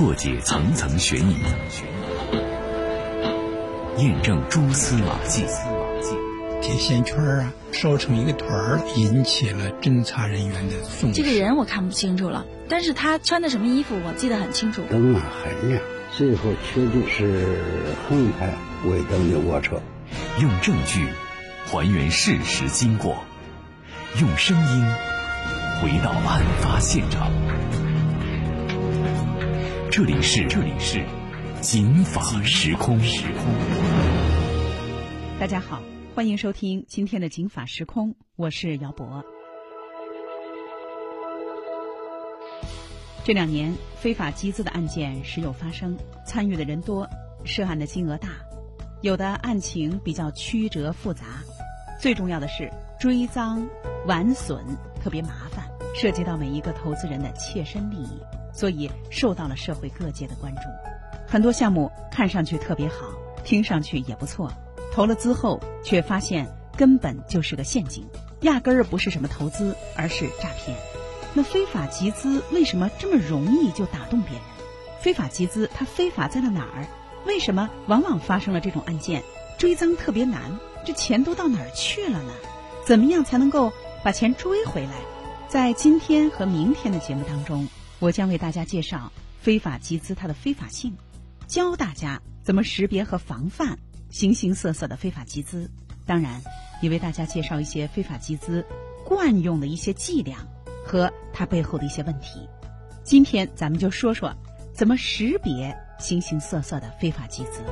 破解层层悬疑，验证蛛丝马迹。铁线圈啊，烧成一个团儿，引起了侦查人员的重视。这个人我看不清楚了，但是他穿的什么衣服我记得很清楚。灯啊很亮，最后确定是横排尾灯的卧车。用证据还原事实经过，用声音回到案发现场。这里是这里是警法时空。时空。大家好，欢迎收听今天的警法时空，我是姚博。这两年非法集资的案件时有发生，参与的人多，涉案的金额大，有的案情比较曲折复杂，最重要的是追赃挽损特别麻烦，涉及到每一个投资人的切身利益。所以受到了社会各界的关注，很多项目看上去特别好，听上去也不错，投了资后却发现根本就是个陷阱，压根儿不是什么投资，而是诈骗。那非法集资为什么这么容易就打动别人？非法集资它非法在了哪儿？为什么往往发生了这种案件，追赃特别难？这钱都到哪儿去了呢？怎么样才能够把钱追回来？在今天和明天的节目当中。我将为大家介绍非法集资它的非法性，教大家怎么识别和防范形形色色的非法集资。当然，也为大家介绍一些非法集资惯用的一些伎俩和它背后的一些问题。今天咱们就说说怎么识别形形色色的非法集资。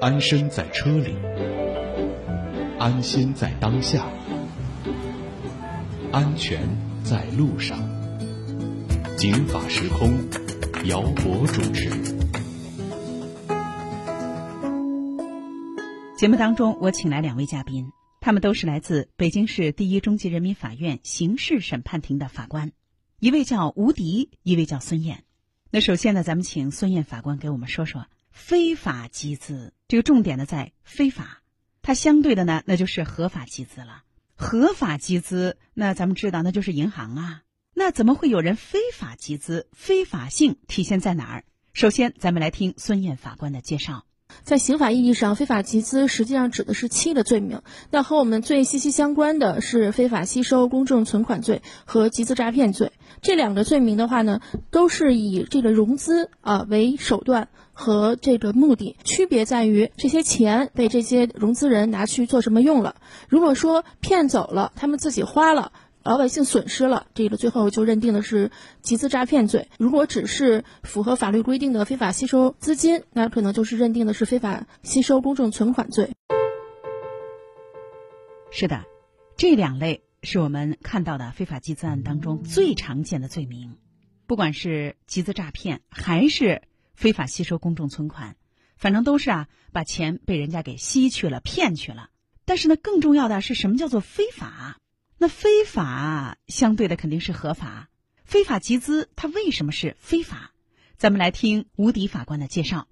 安身在车里。安心在当下，安全在路上。警法时空，姚博主持。节目当中，我请来两位嘉宾，他们都是来自北京市第一中级人民法院刑事审判庭的法官，一位叫吴迪，一位叫孙燕。那首先呢，咱们请孙燕法官给我们说说非法集资，这个重点呢在非法。它相对的呢，那就是合法集资了。合法集资，那咱们知道，那就是银行啊。那怎么会有人非法集资？非法性体现在哪儿？首先，咱们来听孙燕法官的介绍。在刑法意义上，非法集资实际上指的是七个罪名。那和我们最息息相关的是非法吸收公众存款罪和集资诈骗罪。这两个罪名的话呢，都是以这个融资啊为手段和这个目的。区别在于这些钱被这些融资人拿去做什么用了。如果说骗走了，他们自己花了。老百姓损失了，这个最后就认定的是集资诈骗罪。如果只是符合法律规定的非法吸收资金，那可能就是认定的是非法吸收公众存款罪。是的，这两类是我们看到的非法集资案当中最常见的罪名。不管是集资诈骗还是非法吸收公众存款，反正都是啊，把钱被人家给吸去了、骗去了。但是呢，更重要的是什么叫做非法？那非法相对的肯定是合法，非法集资它为什么是非法？咱们来听吴迪法官的介绍。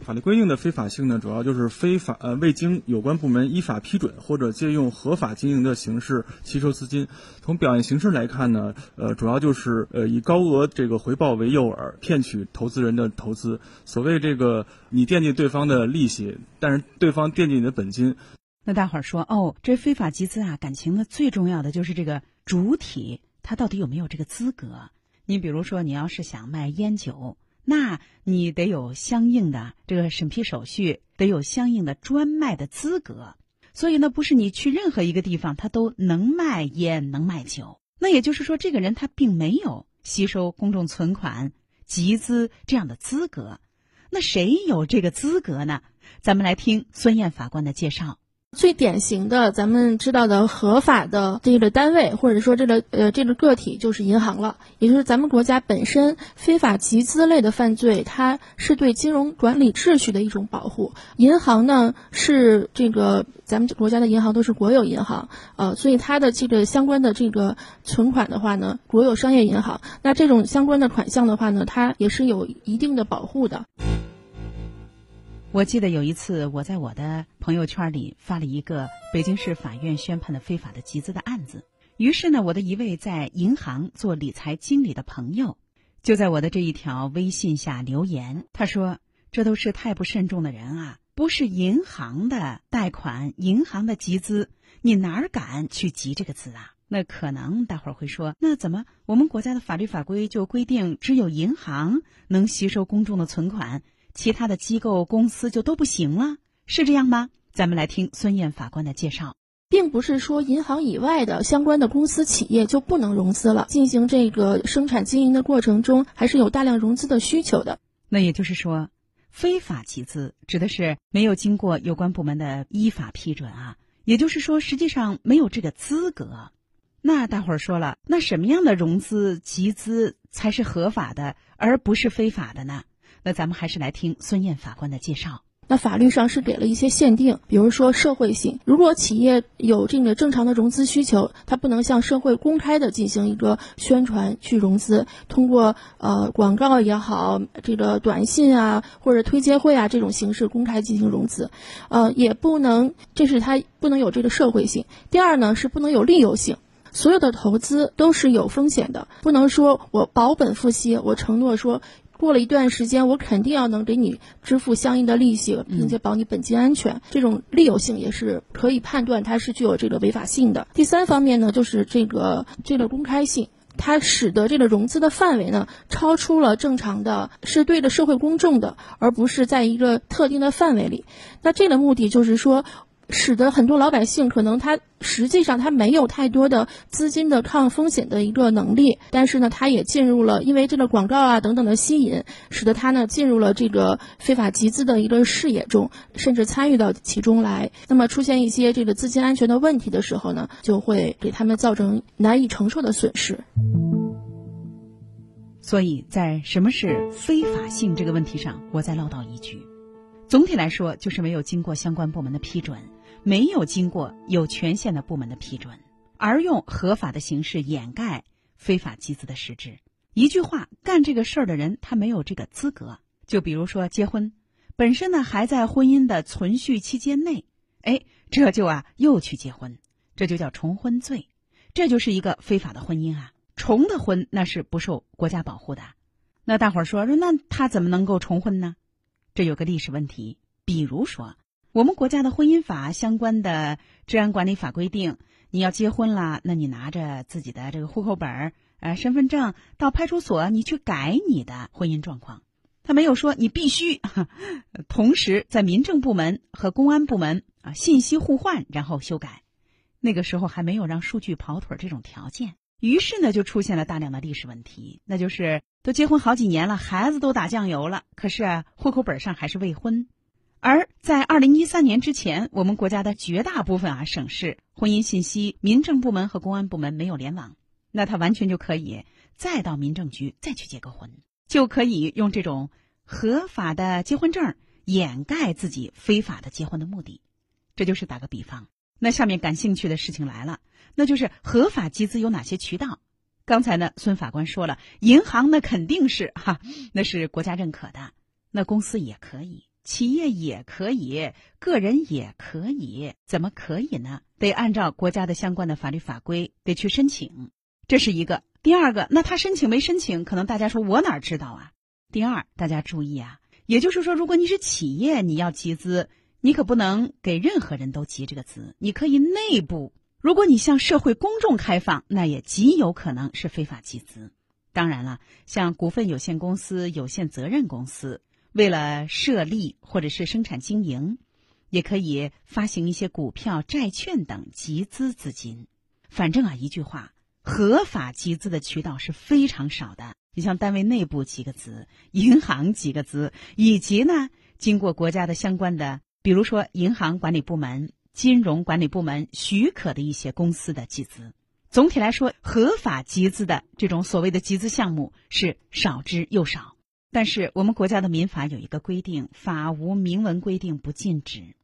法律规定的非法性呢，主要就是非法呃未经有关部门依法批准或者借用合法经营的形式吸收资金。从表现形式来看呢，呃，主要就是呃以高额这个回报为诱饵，骗取投资人的投资。所谓这个你惦记对方的利息，但是对方惦记你的本金。那大伙儿说哦，这非法集资啊，感情的最重要的就是这个主体他到底有没有这个资格？你比如说，你要是想卖烟酒，那你得有相应的这个审批手续，得有相应的专卖的资格。所以呢，不是你去任何一个地方，他都能卖烟能卖酒。那也就是说，这个人他并没有吸收公众存款、集资这样的资格。那谁有这个资格呢？咱们来听孙燕法官的介绍。最典型的，咱们知道的合法的这个单位，或者说这个呃这个个体，就是银行了。也就是咱们国家本身非法集资类的犯罪，它是对金融管理秩序的一种保护。银行呢是这个咱们国家的银行都是国有银行，呃，所以它的这个相关的这个存款的话呢，国有商业银行，那这种相关的款项的话呢，它也是有一定的保护的。我记得有一次，我在我的朋友圈里发了一个北京市法院宣判的非法的集资的案子。于是呢，我的一位在银行做理财经理的朋友，就在我的这一条微信下留言。他说：“这都是太不慎重的人啊！不是银行的贷款，银行的集资，你哪儿敢去集这个资啊？”那可能大伙儿会说：“那怎么我们国家的法律法规就规定只有银行能吸收公众的存款？”其他的机构公司就都不行了，是这样吗？咱们来听孙燕法官的介绍，并不是说银行以外的相关的公司企业就不能融资了。进行这个生产经营的过程中，还是有大量融资的需求的。那也就是说，非法集资指的是没有经过有关部门的依法批准啊，也就是说，实际上没有这个资格。那大伙儿说了，那什么样的融资集资才是合法的，而不是非法的呢？那咱们还是来听孙燕法官的介绍。那法律上是给了一些限定，比如说社会性。如果企业有这个正常的融资需求，它不能向社会公开的进行一个宣传去融资，通过呃广告也好，这个短信啊或者推介会啊这种形式公开进行融资，呃也不能，这是它不能有这个社会性。第二呢是不能有利诱性，所有的投资都是有风险的，不能说我保本付息，我承诺说。过了一段时间，我肯定要能给你支付相应的利息，并且保你本金安全。这种利诱性也是可以判断它是具有这个违法性的。第三方面呢，就是这个这个公开性，它使得这个融资的范围呢超出了正常的，是对着社会公众的，而不是在一个特定的范围里。那这个目的就是说。使得很多老百姓可能他实际上他没有太多的资金的抗风险的一个能力，但是呢，他也进入了因为这个广告啊等等的吸引，使得他呢进入了这个非法集资的一个视野中，甚至参与到其中来。那么出现一些这个资金安全的问题的时候呢，就会给他们造成难以承受的损失。所以在什么是非法性这个问题上，我再唠叨一句。总体来说，就是没有经过相关部门的批准，没有经过有权限的部门的批准，而用合法的形式掩盖非法集资的实质。一句话，干这个事儿的人他没有这个资格。就比如说结婚，本身呢还在婚姻的存续期间内，哎，这就啊又去结婚，这就叫重婚罪，这就是一个非法的婚姻啊。重的婚那是不受国家保护的。那大伙儿说说，那他怎么能够重婚呢？这有个历史问题，比如说，我们国家的婚姻法相关的治安管理法规定，你要结婚了，那你拿着自己的这个户口本儿、呃身份证到派出所，你去改你的婚姻状况。他没有说你必须 同时在民政部门和公安部门啊信息互换，然后修改。那个时候还没有让数据跑腿这种条件。于是呢，就出现了大量的历史问题，那就是都结婚好几年了，孩子都打酱油了，可是，户口本上还是未婚。而在二零一三年之前，我们国家的绝大部分啊省市婚姻信息，民政部门和公安部门没有联网，那他完全就可以再到民政局再去结个婚，就可以用这种合法的结婚证掩盖自己非法的结婚的目的。这就是打个比方。那下面感兴趣的事情来了。那就是合法集资有哪些渠道？刚才呢，孙法官说了，银行那肯定是哈，那是国家认可的。那公司也可以，企业也可以，个人也可以。怎么可以呢？得按照国家的相关的法律法规得去申请，这是一个。第二个，那他申请没申请？可能大家说我哪知道啊？第二，大家注意啊，也就是说，如果你是企业，你要集资，你可不能给任何人都集这个资，你可以内部。如果你向社会公众开放，那也极有可能是非法集资。当然了，像股份有限公司、有限责任公司，为了设立或者是生产经营，也可以发行一些股票、债券等集资资金。反正啊，一句话，合法集资的渠道是非常少的。你像单位内部几个资，银行几个资，以及呢，经过国家的相关的，比如说银行管理部门。金融管理部门许可的一些公司的集资，总体来说，合法集资的这种所谓的集资项目是少之又少。但是我们国家的民法有一个规定，法无明文规定不禁止，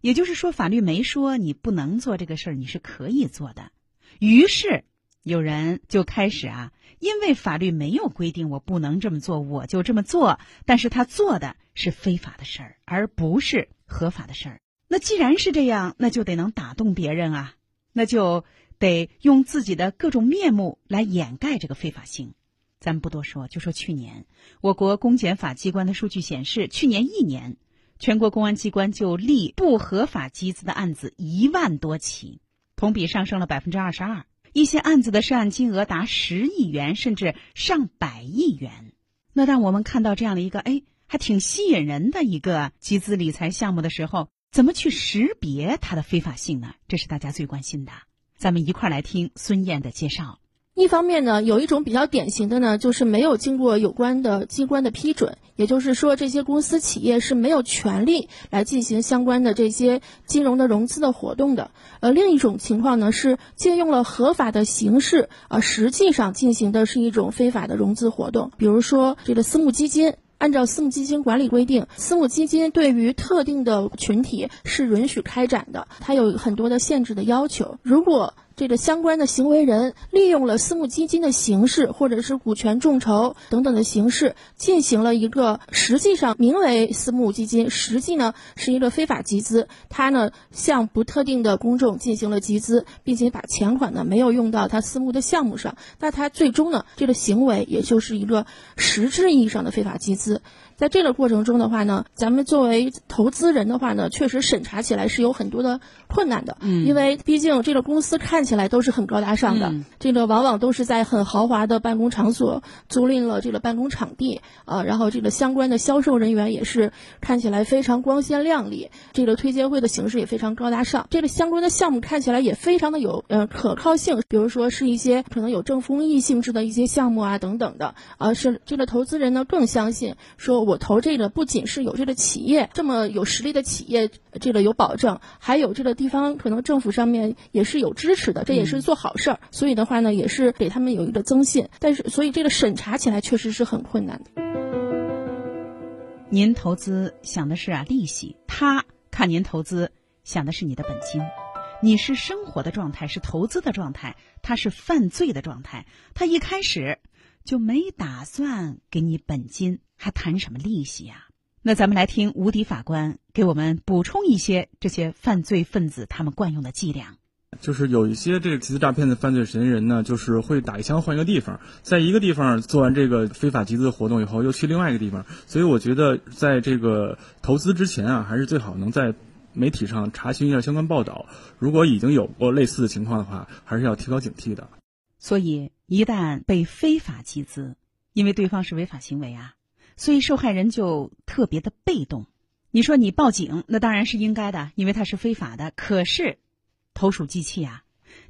也就是说，法律没说你不能做这个事儿，你是可以做的。于是有人就开始啊，因为法律没有规定我不能这么做，我就这么做。但是他做的。是非法的事儿，而不是合法的事儿。那既然是这样，那就得能打动别人啊，那就得用自己的各种面目来掩盖这个非法性。咱们不多说，就说去年我国公检法机关的数据显示，去年一年全国公安机关就立不合法集资的案子一万多起，同比上升了百分之二十二。一些案子的涉案金额达十亿元，甚至上百亿元。那当我们看到这样的一个哎，还挺吸引人的一个集资理财项目的时候，怎么去识别它的非法性呢？这是大家最关心的。咱们一块儿来听孙燕的介绍。一方面呢，有一种比较典型的呢，就是没有经过有关的机关的批准，也就是说，这些公司企业是没有权利来进行相关的这些金融的融资的活动的。呃，另一种情况呢，是借用了合法的形式，呃，实际上进行的是一种非法的融资活动，比如说这个私募基金。按照私募基金管理规定，私募基金对于特定的群体是允许开展的，它有很多的限制的要求。如果这个相关的行为人利用了私募基金的形式，或者是股权众筹等等的形式，进行了一个实际上名为私募基金，实际呢是一个非法集资。他呢向不特定的公众进行了集资，并且把钱款呢没有用到他私募的项目上，那他最终呢这个行为也就是一个实质意义上的非法集资。在这个过程中的话呢，咱们作为投资人的话呢，确实审查起来是有很多的困难的，嗯，因为毕竟这个公司看起来都是很高大上的，这个往往都是在很豪华的办公场所租赁了这个办公场地啊，然后这个相关的销售人员也是看起来非常光鲜亮丽，这个推介会的形式也非常高大上，这个相关的项目看起来也非常的有呃可靠性，比如说是一些可能有正公益性质的一些项目啊等等的，而是这个投资人呢更相信说。我投这个不仅是有这个企业这么有实力的企业，这个有保证，还有这个地方可能政府上面也是有支持的，这也是做好事儿。所以的话呢，也是给他们有一个增信。但是，所以这个审查起来确实是很困难的。您投资想的是啊利息，他看您投资想的是你的本金。你是生活的状态，是投资的状态，他是犯罪的状态。他一开始就没打算给你本金。还谈什么利息呀？那咱们来听无敌法官给我们补充一些这些犯罪分子他们惯用的伎俩。就是有一些这个集资诈骗的犯罪嫌疑人呢，就是会打一枪换一个地方，在一个地方做完这个非法集资活动以后，又去另外一个地方。所以我觉得，在这个投资之前啊，还是最好能在媒体上查询一下相关报道。如果已经有过类似的情况的话，还是要提高警惕的。所以，一旦被非法集资，因为对方是违法行为啊。所以受害人就特别的被动。你说你报警，那当然是应该的，因为他是非法的。可是，投鼠忌器啊！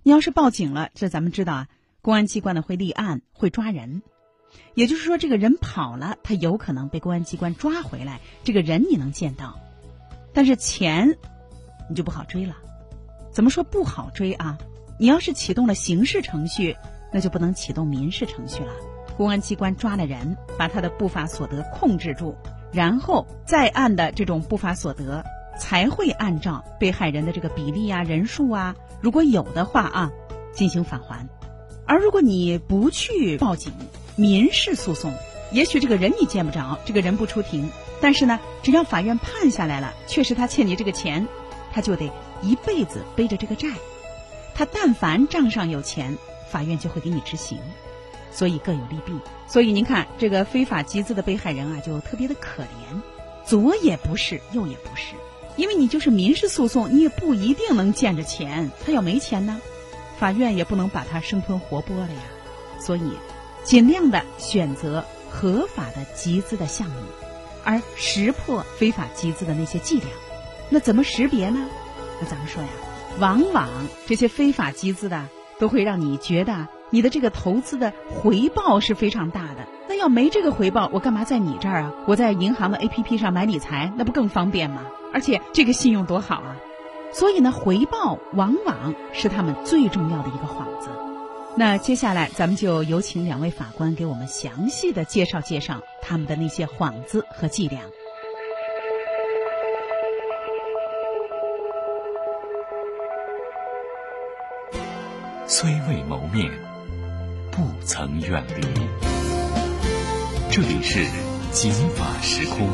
你要是报警了，这咱们知道啊，公安机关呢会立案，会抓人。也就是说，这个人跑了，他有可能被公安机关抓回来。这个人你能见到，但是钱你就不好追了。怎么说不好追啊？你要是启动了刑事程序，那就不能启动民事程序了。公安机关抓了人，把他的不法所得控制住，然后在案的这种不法所得才会按照被害人的这个比例啊、人数啊，如果有的话啊，进行返还。而如果你不去报警，民事诉讼，也许这个人你见不着，这个人不出庭，但是呢，只要法院判下来了，确实他欠你这个钱，他就得一辈子背着这个债。他但凡账上有钱，法院就会给你执行。所以各有利弊，所以您看这个非法集资的被害人啊，就特别的可怜，左也不是，右也不是，因为你就是民事诉讼，你也不一定能见着钱，他要没钱呢，法院也不能把他生吞活剥了呀。所以，尽量的选择合法的集资的项目，而识破非法集资的那些伎俩。那怎么识别呢？那咱们说呀，往往这些非法集资的都会让你觉得。你的这个投资的回报是非常大的，那要没这个回报，我干嘛在你这儿啊？我在银行的 A P P 上买理财，那不更方便吗？而且这个信用多好啊！所以呢，回报往往是他们最重要的一个幌子。那接下来，咱们就有请两位法官给我们详细的介绍介绍他们的那些幌子和伎俩。虽未谋面。不曾远离。这里是锦法时空。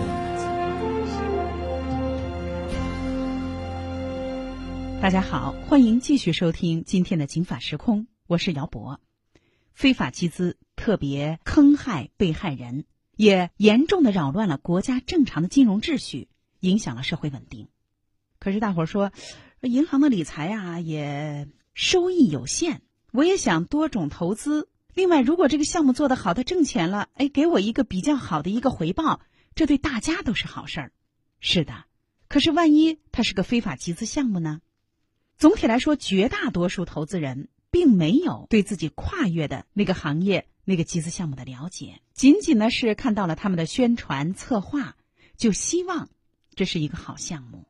大家好，欢迎继续收听今天的《警法时空》，我是姚博。非法集资，特别坑害被害人，也严重的扰乱了国家正常的金融秩序，影响了社会稳定。可是大伙儿说，银行的理财啊，也收益有限，我也想多种投资。另外，如果这个项目做得好，它挣钱了，哎，给我一个比较好的一个回报，这对大家都是好事儿。是的，可是万一它是个非法集资项目呢？总体来说，绝大多数投资人并没有对自己跨越的那个行业、那个集资项目的了解，仅仅呢是看到了他们的宣传策划，就希望这是一个好项目。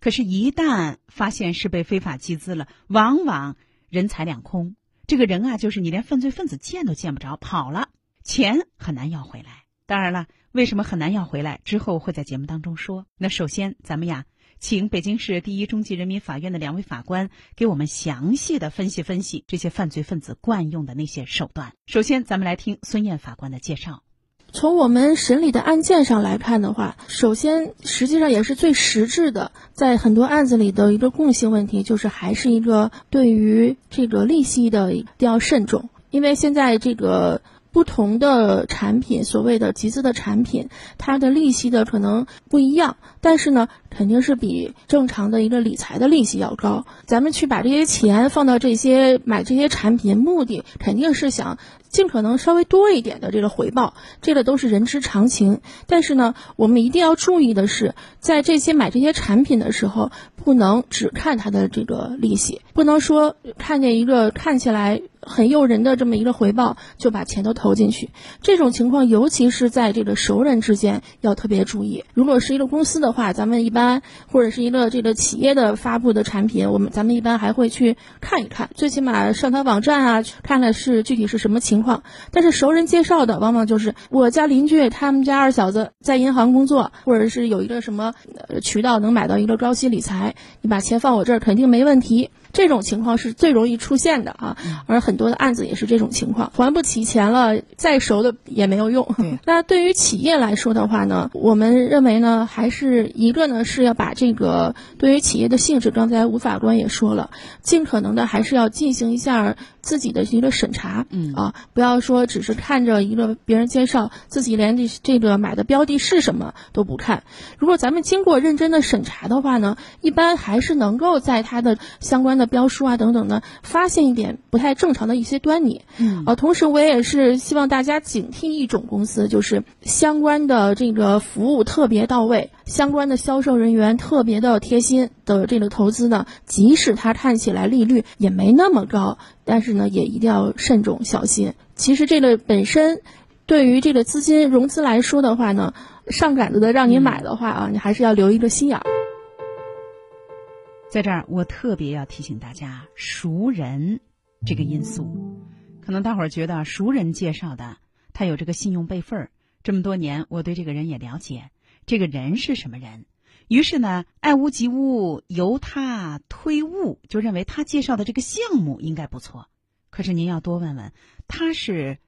可是，一旦发现是被非法集资了，往往人财两空。这个人啊，就是你连犯罪分子见都见不着，跑了，钱很难要回来。当然了，为什么很难要回来？之后会在节目当中说。那首先，咱们呀。请北京市第一中级人民法院的两位法官给我们详细的分析分析这些犯罪分子惯用的那些手段。首先，咱们来听孙艳法官的介绍。从我们审理的案件上来看的话，首先实际上也是最实质的，在很多案子里的一个共性问题，就是还是一个对于这个利息的一定要慎重，因为现在这个。不同的产品，所谓的集资的产品，它的利息的可能不一样，但是呢，肯定是比正常的一个理财的利息要高。咱们去把这些钱放到这些买这些产品，目的肯定是想。尽可能稍微多一点的这个回报，这个都是人之常情。但是呢，我们一定要注意的是，在这些买这些产品的时候，不能只看它的这个利息，不能说看见一个看起来很诱人的这么一个回报就把钱都投进去。这种情况，尤其是在这个熟人之间要特别注意。如果是一个公司的话，咱们一般或者是一个这个企业的发布的产品，我们咱们一般还会去看一看，最起码上他网站啊，看看是具体是什么情。况，但是熟人介绍的往往就是我家邻居，他们家二小子在银行工作，或者是有一个什么渠道能买到一个高息理财，你把钱放我这儿肯定没问题。这种情况是最容易出现的啊，而很多的案子也是这种情况，还不起钱了，再熟的也没有用。那对于企业来说的话呢，我们认为呢，还是一个呢是要把这个对于企业的性质，刚才吴法官也说了，尽可能的还是要进行一下。自己的一个审查，嗯啊，不要说只是看着一个别人介绍，自己连这这个买的标的是什么都不看。如果咱们经过认真的审查的话呢，一般还是能够在它的相关的标书啊等等的，发现一点不太正常的一些端倪。嗯啊，同时我也是希望大家警惕一种公司，就是相关的这个服务特别到位，相关的销售人员特别的贴心的这个投资呢，即使它看起来利率也没那么高。但是呢，也一定要慎重小心。其实这个本身，对于这个资金融资来说的话呢，上杆子的让你买的话啊，你还是要留一个心眼儿。在这儿，我特别要提醒大家，熟人这个因素，可能大伙儿觉得熟人介绍的，他有这个信用备份儿，这么多年我对这个人也了解，这个人是什么人。于是呢，爱屋及乌，由他推物，就认为他介绍的这个项目应该不错。可是您要多问问，他是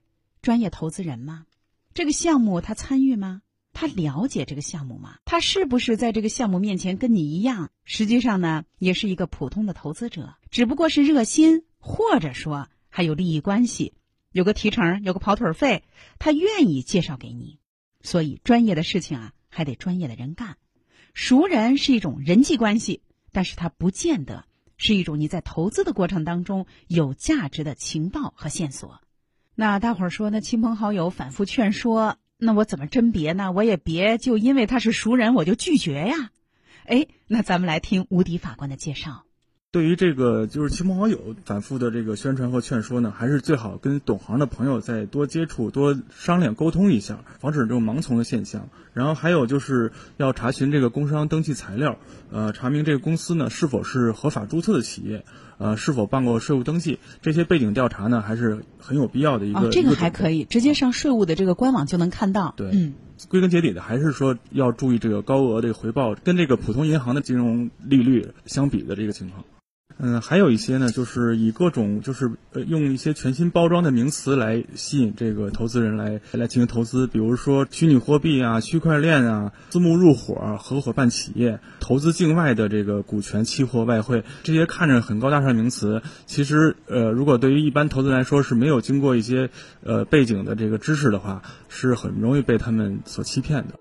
专业投资人吗？这个项目他参与吗？他了解这个项目吗？他是不是在这个项目面前跟你一样，实际上呢，也是一个普通的投资者，只不过是热心，或者说还有利益关系，有个提成，有个跑腿费，他愿意介绍给你。所以，专业的事情啊，还得专业的人干。熟人是一种人际关系，但是它不见得是一种你在投资的过程当中有价值的情报和线索。那大伙儿说，那亲朋好友反复劝说，那我怎么甄别呢？我也别就因为他是熟人我就拒绝呀。哎，那咱们来听吴迪法官的介绍。对于这个就是亲朋好友反复的这个宣传和劝说呢，还是最好跟懂行的朋友再多接触、多商量、沟通一下，防止这种盲从的现象。然后还有就是要查询这个工商登记材料，呃，查明这个公司呢是否是合法注册的企业，呃，是否办过税务登记，这些背景调查呢还是很有必要的一个。这个还可以直接上税务的这个官网就能看到。对，嗯，归根结底的还是说要注意这个高额的回报跟这个普通银行的金融利率相比的这个情况。嗯，还有一些呢，就是以各种就是呃用一些全新包装的名词来吸引这个投资人来来进行投资，比如说虚拟货币啊、区块链啊、私募入伙、合伙办企业、投资境外的这个股权、期货、外汇这些看着很高大上的名词，其实呃如果对于一般投资人来说是没有经过一些呃背景的这个知识的话，是很容易被他们所欺骗的。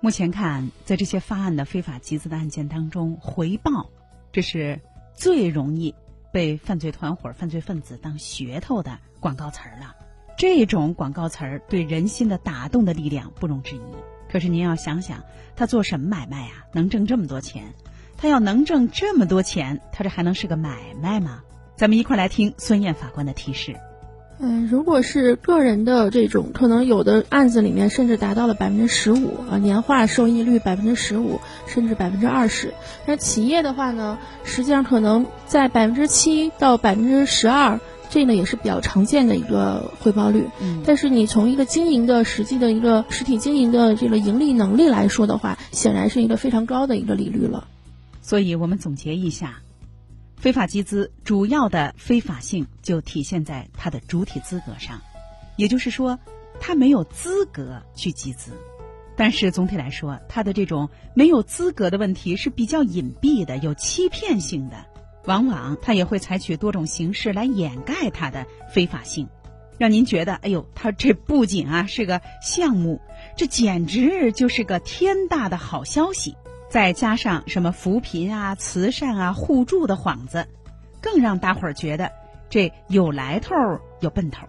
目前看，在这些发案的非法集资的案件当中，回报这是。最容易被犯罪团伙、犯罪分子当噱头的广告词儿了。这种广告词儿对人心的打动的力量不容置疑。可是您要想想，他做什么买卖啊？能挣这么多钱？他要能挣这么多钱，他这还能是个买卖吗？咱们一块来听孙燕法官的提示。嗯，如果是个人的这种，可能有的案子里面甚至达到了百分之十五啊，年化收益率百分之十五，甚至百分之二十。那企业的话呢，实际上可能在百分之七到百分之十二，这呢也是比较常见的一个回报率。嗯，但是你从一个经营的实际的一个实体经营的这个盈利能力来说的话，显然是一个非常高的一个利率了。所以我们总结一下。非法集资主要的非法性就体现在它的主体资格上，也就是说，他没有资格去集资。但是总体来说，他的这种没有资格的问题是比较隐蔽的、有欺骗性的，往往他也会采取多种形式来掩盖他的非法性，让您觉得，哎呦，他这不仅啊是个项目，这简直就是个天大的好消息。再加上什么扶贫啊、慈善啊、互助的幌子，更让大伙儿觉得这有来头、有奔头。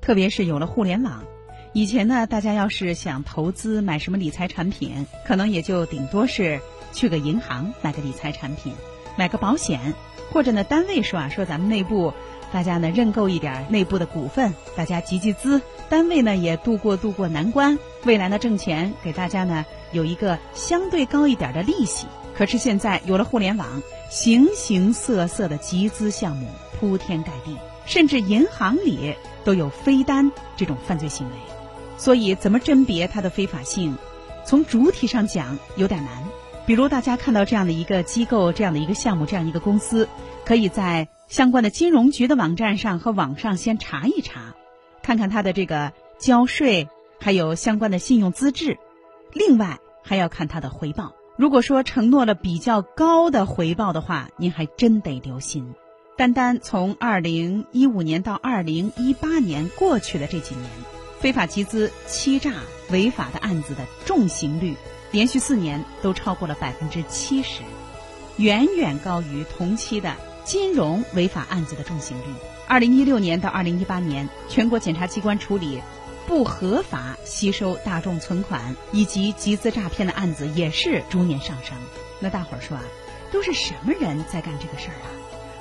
特别是有了互联网，以前呢，大家要是想投资买什么理财产品，可能也就顶多是去个银行买个理财产品，买个保险，或者呢，单位说啊，说咱们内部大家呢认购一点内部的股份，大家集集资，单位呢也度过度过难关，未来呢挣钱给大家呢。有一个相对高一点的利息，可是现在有了互联网，形形色色的集资项目铺天盖地，甚至银行里都有飞单这种犯罪行为，所以怎么甄别它的非法性，从主体上讲有点难。比如大家看到这样的一个机构、这样的一个项目、这样一个公司，可以在相关的金融局的网站上和网上先查一查，看看它的这个交税，还有相关的信用资质。另外还要看他的回报。如果说承诺了比较高的回报的话，您还真得留心。单单从二零一五年到二零一八年过去的这几年，非法集资、欺诈、违法的案子的重刑率，连续四年都超过了百分之七十，远远高于同期的金融违法案子的重刑率。二零一六年到二零一八年，全国检察机关处理。不合法吸收大众存款以及集资诈骗的案子也是逐年上升。那大伙儿说啊，都是什么人在干这个事儿啊？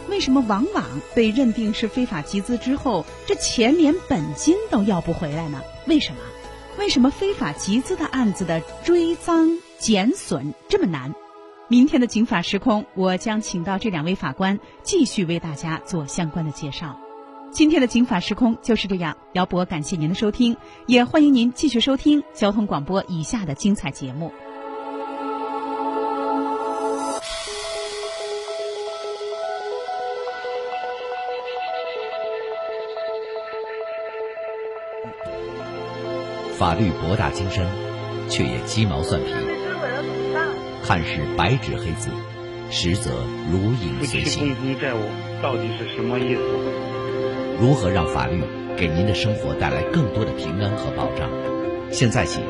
为什么往往被认定是非法集资之后，这钱连本金都要不回来呢？为什么？为什么非法集资的案子的追赃减损这么难？明天的警法时空，我将请到这两位法官继续为大家做相关的介绍。今天的《警法时空》就是这样，姚博感谢您的收听，也欢迎您继续收听交通广播以下的精彩节目。法律博大精深，却也鸡毛蒜皮，看似白纸黑字，实则如影随形。夫妻共同债务到底是什么意思？如何让法律给您的生活带来更多的平安和保障？现在起，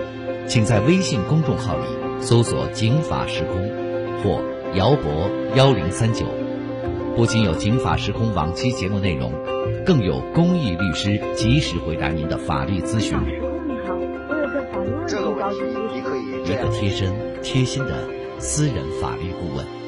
请在微信公众号里搜索“警法时空”或“姚博幺零三九”，不仅有《警法时空》往期节目内容，更有公益律师及时回答您的法律咨询。你好，我有个法律问题，一个贴身、贴心的私人法律顾问。